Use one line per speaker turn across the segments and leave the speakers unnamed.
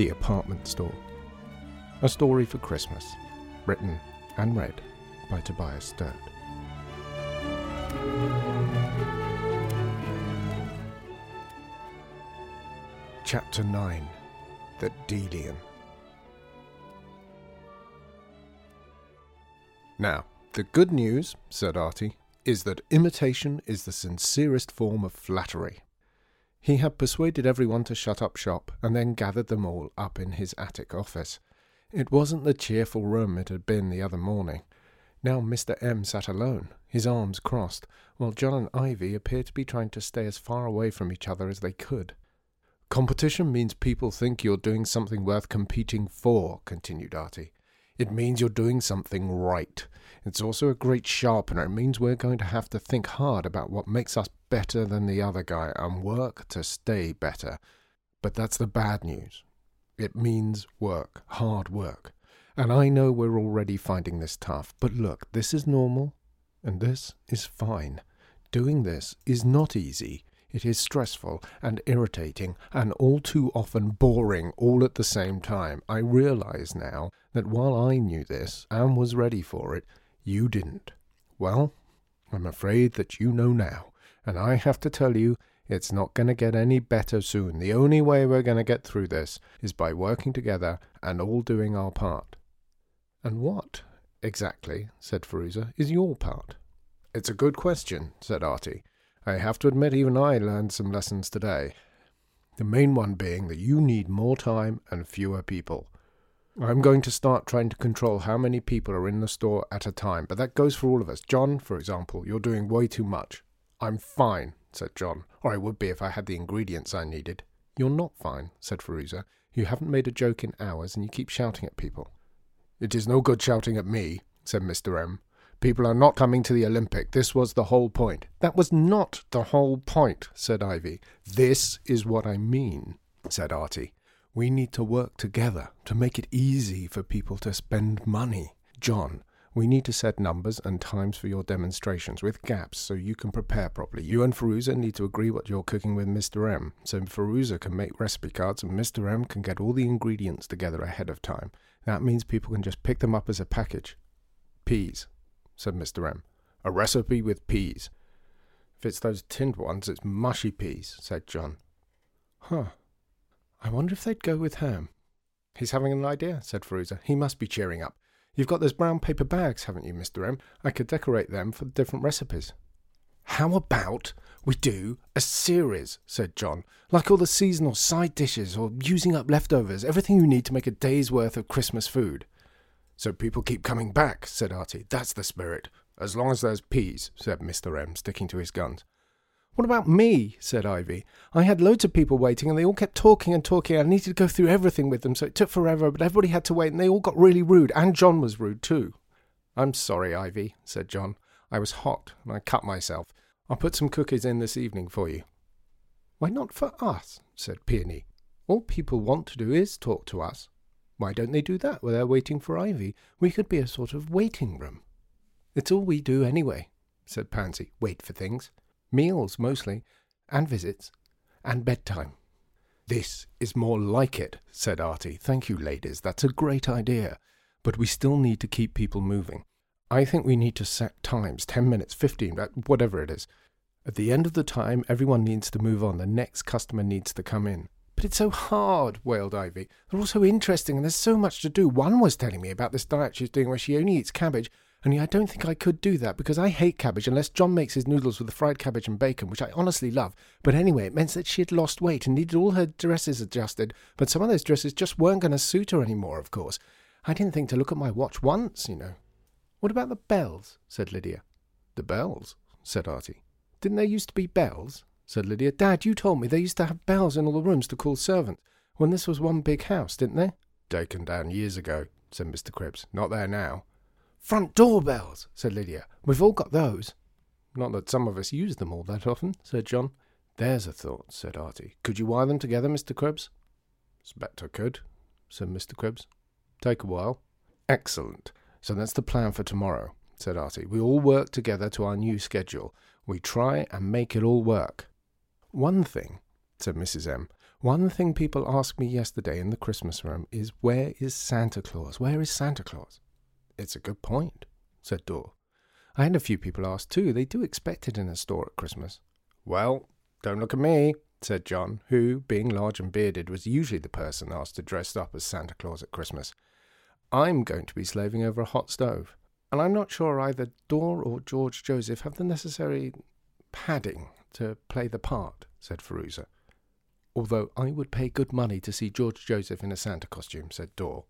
The Apartment Store. A Story for Christmas. Written and read by Tobias Sturt. Chapter 9 The Delian. Now, the good news, said Artie, is that imitation is the sincerest form of flattery. He had persuaded everyone to shut up shop and then gathered them all up in his attic office. It wasn't the cheerful room it had been the other morning. Now Mr. M sat alone, his arms crossed, while John and Ivy appeared to be trying to stay as far away from each other as they could. Competition means people think you're doing something worth competing for, continued Artie. It means you're doing something right. It's also a great sharpener. It means we're going to have to think hard about what makes us better than the other guy and work to stay better. But that's the bad news. It means work, hard work. And I know we're already finding this tough, but look, this is normal, and this is fine. Doing this is not easy. It is stressful and irritating and all too often boring all at the same time. I realize now that while I knew this and was ready for it, you didn't. Well, I'm afraid that you know now, and I have to tell you it's not going to get any better soon. The only way we're going to get through this is by working together and all doing our part. And what, exactly, said Firuza, is your part? It's a good question, said Artie. I have to admit, even I learned some lessons today. The main one being that you need more time and fewer people. I'm going to start trying to control how many people are in the store at a time, but that goes for all of us. John, for example, you're doing way too much. I'm fine, said John, or I would be if I had the ingredients I needed. You're not fine, said Firuza. You haven't made a joke in hours, and you keep shouting at people. It is no good shouting at me, said Mr. M. People are not coming to the Olympic. This was the whole point. That was not the whole point, said Ivy. This is what I mean, said Artie. We need to work together to make it easy for people to spend money. John, we need to set numbers and times for your demonstrations with gaps so you can prepare properly. You and Firuza need to agree what you're cooking with Mr. M, so Firuza can make recipe cards and Mr. M can get all the ingredients together ahead of time. That means people can just pick them up as a package. Peas, said Mr. M. A recipe with peas. If it's those tinned ones, it's mushy peas, said John. Huh. I wonder if they'd go with ham. He's having an idea, said Firuza. He must be cheering up. You've got those brown paper bags, haven't you, Mr. M? I could decorate them for the different recipes. How about we do a series, said John, like all the seasonal side dishes or using up leftovers, everything you need to make a day's worth of Christmas food. So people keep coming back, said Artie. That's the spirit. As long as there's peas, said Mr. M, sticking to his guns. What about me? said Ivy. I had loads of people waiting and they all kept talking and talking. I needed to go through everything with them, so it took forever, but everybody had to wait and they all got really rude, and John was rude too. I'm sorry, Ivy, said John. I was hot and I cut myself. I'll put some cookies in this evening for you. Why not for us? said Peony. All people want to do is talk to us. Why don't they do that while they're waiting for Ivy? We could be a sort of waiting room. It's all we do anyway, said Pansy. Wait for things. Meals, mostly, and visits, and bedtime. This is more like it, said Artie. Thank you, ladies. That's a great idea. But we still need to keep people moving. I think we need to set times 10 minutes, 15, whatever it is. At the end of the time, everyone needs to move on. The next customer needs to come in. But it's so hard, wailed Ivy. They're all so interesting and there's so much to do. One was telling me about this diet she's doing where she only eats cabbage, only I don't think I could do that because I hate cabbage unless John makes his noodles with the fried cabbage and bacon, which I honestly love. But anyway, it meant that she had lost weight and needed all her dresses adjusted, but some of those dresses just weren't going to suit her anymore, of course. I didn't think to look at my watch once, you know. What about the bells? said Lydia. The bells? said Artie. Didn't there used to be bells? Said Lydia. Dad, you told me they used to have bells in all the rooms to call servants when this was one big house, didn't they? Taken down years ago, said Mr. Cripps. Not there now. Front door bells, said Lydia. We've all got those. Not that some of us use them all that often, said John. There's a thought, said Artie. Could you wire them together, Mr. Cripps? Spectre could, said Mr. Cripps. Take a while. Excellent. So that's the plan for tomorrow, said Artie. We all work together to our new schedule. We try and make it all work. One thing, said Mrs. M, One thing people asked me yesterday in the Christmas room is where is Santa Claus? Where is Santa Claus? It's a good point, said Dor. I had a few people ask too. They do expect it in a store at Christmas. Well, don't look at me, said John, who, being large and bearded, was usually the person asked to dress up as Santa Claus at Christmas. I'm going to be slaving over a hot stove, and I'm not sure either Dor or George Joseph have the necessary padding to play the part, said Firuza. Although I would pay good money to see George Joseph in a Santa costume, said Dor.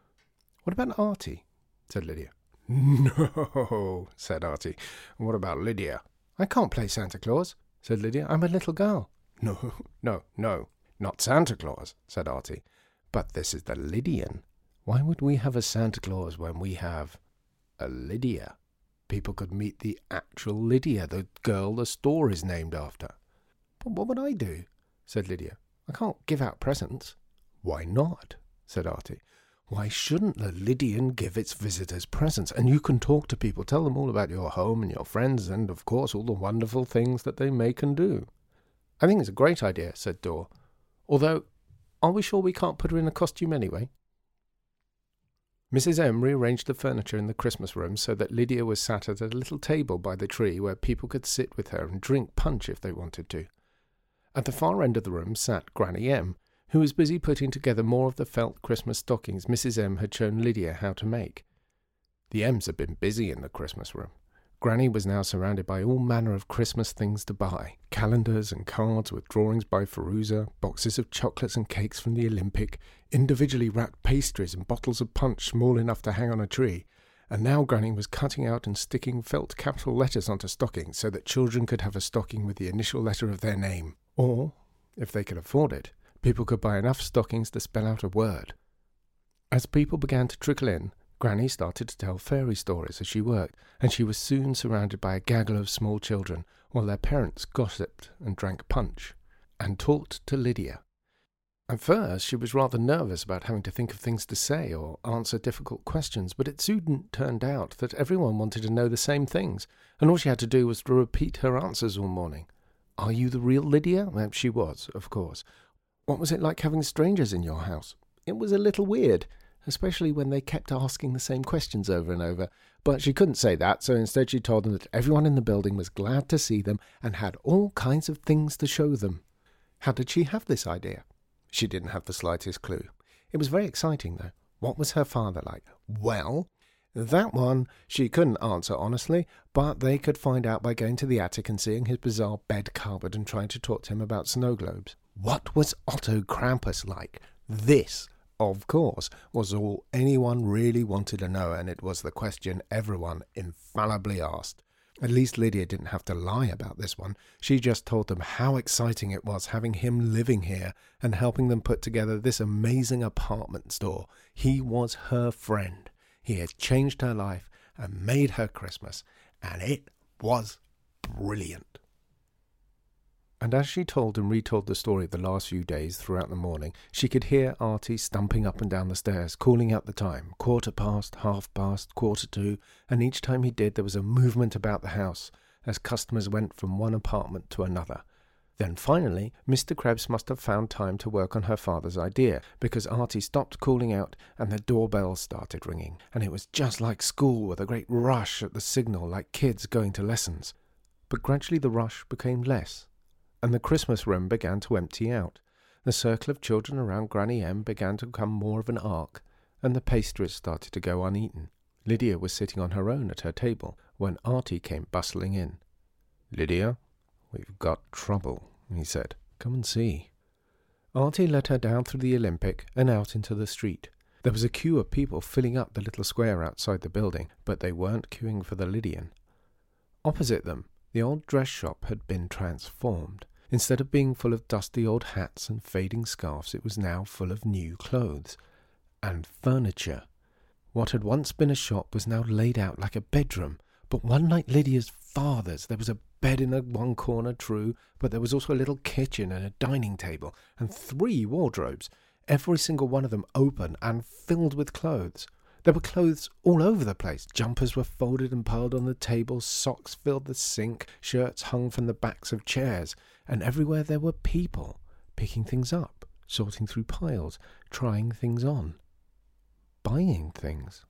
What about Artie? said Lydia. No, said Artie. What about Lydia? I can't play Santa Claus, said Lydia. I'm a little girl. No, no, no, not Santa Claus, said Artie. But this is the Lydian. Why would we have a Santa Claus when we have a Lydia? People could meet the actual Lydia, the girl the store is named after. But what would I do? said Lydia. I can't give out presents. Why not? said Artie. Why shouldn't the Lydian give its visitors presents? And you can talk to people, tell them all about your home and your friends, and of course all the wonderful things that they make and do. I think it's a great idea, said Dor. Although, are we sure we can't put her in a costume anyway? Mrs. M rearranged the furniture in the Christmas room so that Lydia was sat at a little table by the tree where people could sit with her and drink punch if they wanted to. At the far end of the room sat Granny M, who was busy putting together more of the felt Christmas stockings Mrs. M had shown Lydia how to make. The M's had been busy in the Christmas room. Granny was now surrounded by all manner of Christmas things to buy calendars and cards with drawings by Firuza, boxes of chocolates and cakes from the Olympic, individually wrapped pastries and bottles of punch small enough to hang on a tree. And now Granny was cutting out and sticking felt capital letters onto stockings so that children could have a stocking with the initial letter of their name. Or, if they could afford it, people could buy enough stockings to spell out a word. As people began to trickle in, Granny started to tell fairy stories as she worked, and she was soon surrounded by a gaggle of small children, while their parents gossiped and drank punch, and talked to Lydia. At first, she was rather nervous about having to think of things to say or answer difficult questions, but it soon turned out that everyone wanted to know the same things, and all she had to do was to repeat her answers all morning. Are you the real Lydia? She was, of course. What was it like having strangers in your house? It was a little weird, especially when they kept asking the same questions over and over. But she couldn't say that, so instead she told them that everyone in the building was glad to see them and had all kinds of things to show them. How did she have this idea? She didn't have the slightest clue. It was very exciting, though. What was her father like? Well, that one she couldn't answer honestly, but they could find out by going to the attic and seeing his bizarre bed cupboard and trying to talk to him about snow globes. What was Otto Krampus like? This, of course, was all anyone really wanted to know, and it was the question everyone infallibly asked. At least Lydia didn't have to lie about this one. She just told them how exciting it was having him living here and helping them put together this amazing apartment store. He was her friend. He had changed her life and made her Christmas, and it was brilliant. And as she told and retold the story of the last few days throughout the morning, she could hear Artie stumping up and down the stairs, calling out the time quarter past, half past, quarter to, and each time he did there was a movement about the house as customers went from one apartment to another. Then finally, Mr. Krebs must have found time to work on her father's idea, because Artie stopped calling out and the doorbell started ringing, and it was just like school with a great rush at the signal, like kids going to lessons. But gradually the rush became less and the Christmas room began to empty out. The circle of children around Granny M began to become more of an arc, and the pastries started to go uneaten. Lydia was sitting on her own at her table when Artie came bustling in. Lydia, we've got trouble, he said. Come and see. Artie led her down through the Olympic and out into the street. There was a queue of people filling up the little square outside the building, but they weren't queuing for the Lydian. Opposite them, the old dress shop had been transformed. Instead of being full of dusty old hats and fading scarfs, it was now full of new clothes and furniture. What had once been a shop was now laid out like a bedroom, but one like Lydia's father's. There was a bed in one corner, true, but there was also a little kitchen and a dining table, and three wardrobes, every single one of them open and filled with clothes. There were clothes all over the place. Jumpers were folded and piled on the table, socks filled the sink, shirts hung from the backs of chairs, and everywhere there were people picking things up, sorting through piles, trying things on, buying things.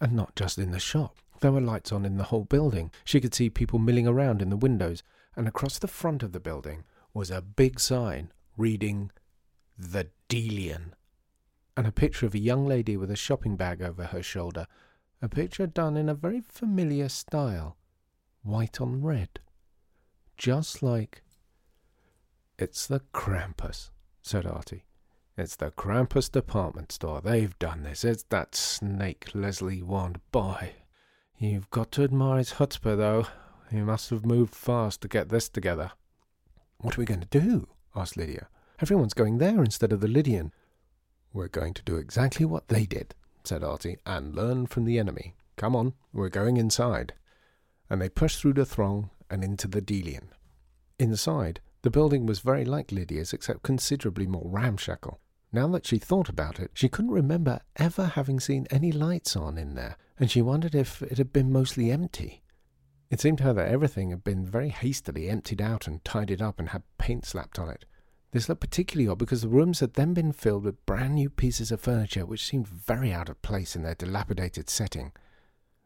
And not just in the shop. There were lights on in the whole building. She could see people milling around in the windows, and across the front of the building was a big sign reading The Delian, and a picture of a young lady with a shopping bag over her shoulder, a picture done in a very familiar style, white on red, just like. It's the Krampus, said Artie. It's the Krampus department store. They've done this. It's that snake Leslie Wand. Boy, you've got to admire his chutzpah, though. He must have moved fast to get this together. What are we going to do? asked Lydia. Everyone's going there instead of the Lydian. We're going to do exactly what they did, said Artie, and learn from the enemy. Come on, we're going inside. And they pushed through the throng and into the Delian. Inside, the building was very like Lydia's, except considerably more ramshackle. Now that she thought about it, she couldn't remember ever having seen any lights on in there, and she wondered if it had been mostly empty. It seemed to her that everything had been very hastily emptied out and tidied up and had paint slapped on it. This looked particularly odd because the rooms had then been filled with brand new pieces of furniture which seemed very out of place in their dilapidated setting.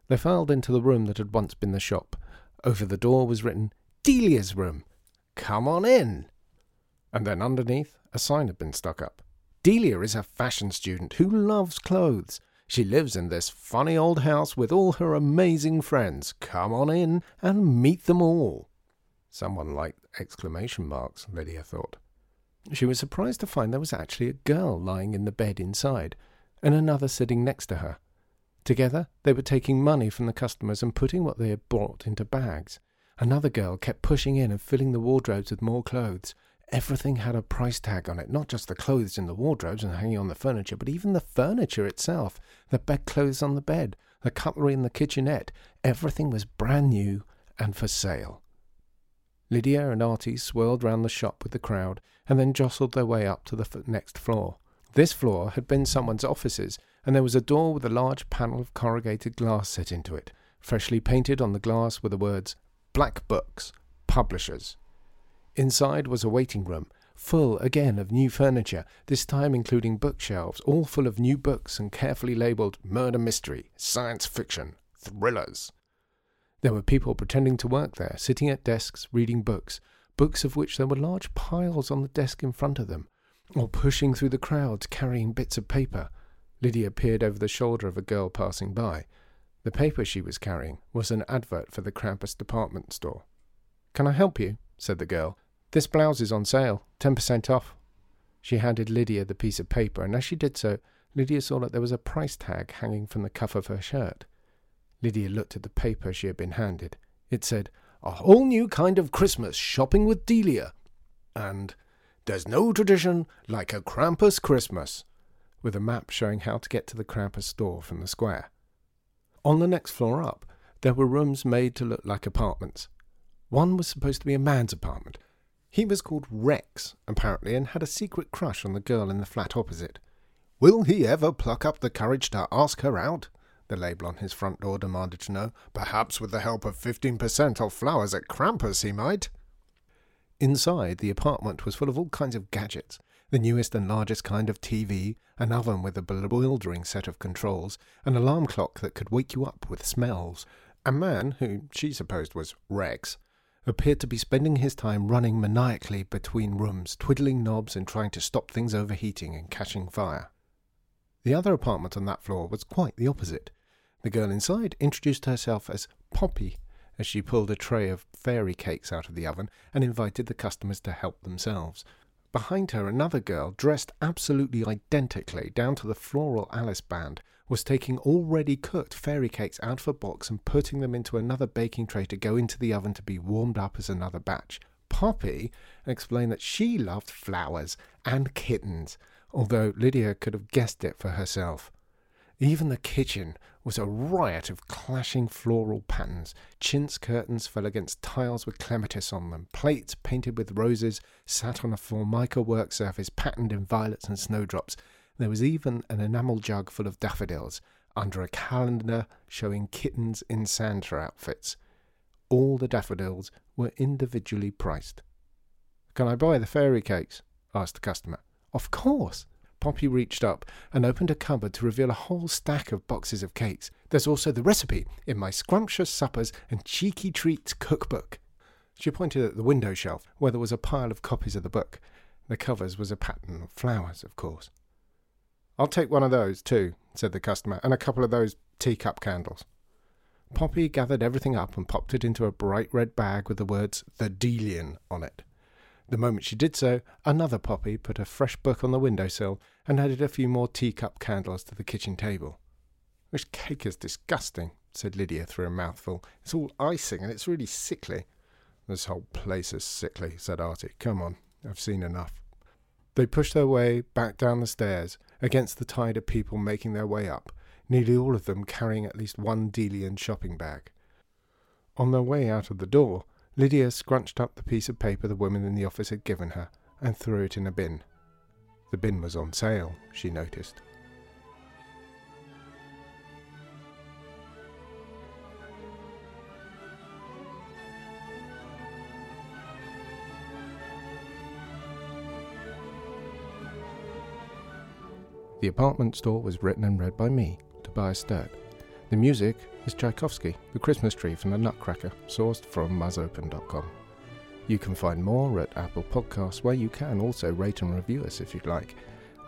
They filed into the room that had once been the shop. Over the door was written, Delia's room. Come on in. And then underneath, a sign had been stuck up. Delia is a fashion student who loves clothes. She lives in this funny old house with all her amazing friends. Come on in and meet them all. Someone liked exclamation marks, Lydia thought. She was surprised to find there was actually a girl lying in the bed inside, and another sitting next to her. Together, they were taking money from the customers and putting what they had bought into bags. Another girl kept pushing in and filling the wardrobes with more clothes. Everything had a price tag on it, not just the clothes in the wardrobes and hanging on the furniture, but even the furniture itself, the bedclothes on the bed, the cutlery in the kitchenette. Everything was brand new and for sale. Lydia and Artie swirled round the shop with the crowd and then jostled their way up to the f- next floor. This floor had been someone's offices, and there was a door with a large panel of corrugated glass set into it. Freshly painted on the glass were the words Black Books, Publishers. Inside was a waiting room, full again of new furniture, this time including bookshelves, all full of new books and carefully labelled murder mystery, science fiction, thrillers. There were people pretending to work there, sitting at desks, reading books, books of which there were large piles on the desk in front of them, or pushing through the crowds carrying bits of paper. Lydia peered over the shoulder of a girl passing by. The paper she was carrying was an advert for the Krampus department store. Can I help you? said the girl, this blouse is on sale, 10% off. She handed Lydia the piece of paper, and as she did so, Lydia saw that there was a price tag hanging from the cuff of her shirt. Lydia looked at the paper she had been handed. It said, A whole new kind of Christmas shopping with Delia. And, There's no tradition like a Krampus Christmas, with a map showing how to get to the Krampus store from the square. On the next floor up, there were rooms made to look like apartments. One was supposed to be a man's apartment, he was called Rex, apparently, and had a secret crush on the girl in the flat opposite. Will he ever pluck up the courage to ask her out? The label on his front door demanded to know. Perhaps with the help of 15% off flowers at Krampus, he might. Inside, the apartment was full of all kinds of gadgets the newest and largest kind of TV, an oven with a bewildering set of controls, an alarm clock that could wake you up with smells. A man, who she supposed was Rex, appeared to be spending his time running maniacally between rooms, twiddling knobs and trying to stop things overheating and catching fire. The other apartment on that floor was quite the opposite. The girl inside introduced herself as Poppy as she pulled a tray of fairy cakes out of the oven and invited the customers to help themselves. Behind her, another girl, dressed absolutely identically down to the floral Alice band, was taking already cooked fairy cakes out of a box and putting them into another baking tray to go into the oven to be warmed up as another batch. Poppy explained that she loved flowers and kittens, although Lydia could have guessed it for herself. Even the kitchen was a riot of clashing floral patterns. Chintz curtains fell against tiles with clematis on them. Plates painted with roses sat on a formica work surface patterned in violets and snowdrops. There was even an enamel jug full of daffodils under a calendar showing kittens in Santa outfits. All the daffodils were individually priced. Can I buy the fairy cakes? asked the customer. Of course. Poppy reached up and opened a cupboard to reveal a whole stack of boxes of cakes. There's also the recipe in my Scrumptious Suppers and Cheeky Treats cookbook. She pointed at the window shelf, where there was a pile of copies of the book. The covers was a pattern of flowers, of course. I'll take one of those, too, said the customer, and a couple of those teacup candles. Poppy gathered everything up and popped it into a bright red bag with the words The Delian on it. The moment she did so, another Poppy put a fresh book on the window sill and added a few more teacup candles to the kitchen table. This cake is disgusting, said Lydia through a mouthful. It's all icing and it's really sickly. This whole place is sickly, said Artie. Come on, I've seen enough. They pushed their way back down the stairs against the tide of people making their way up, nearly all of them carrying at least one Delian shopping bag. On their way out of the door, Lydia scrunched up the piece of paper the woman in the office had given her and threw it in a bin. The bin was on sale, she noticed. The apartment store was written and read by me, Tobias Sturt. The music is Tchaikovsky, The Christmas Tree from the Nutcracker, sourced from musopen.com. You can find more at Apple Podcasts, where you can also rate and review us if you'd like.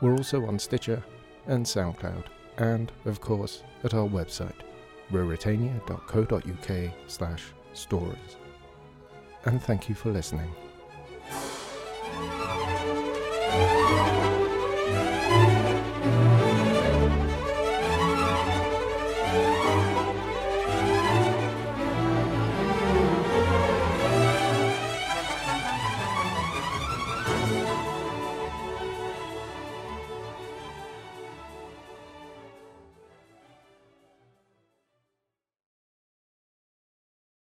We're also on Stitcher and SoundCloud, and, of course, at our website, ruritania.co.uk slash stories. And thank you for listening.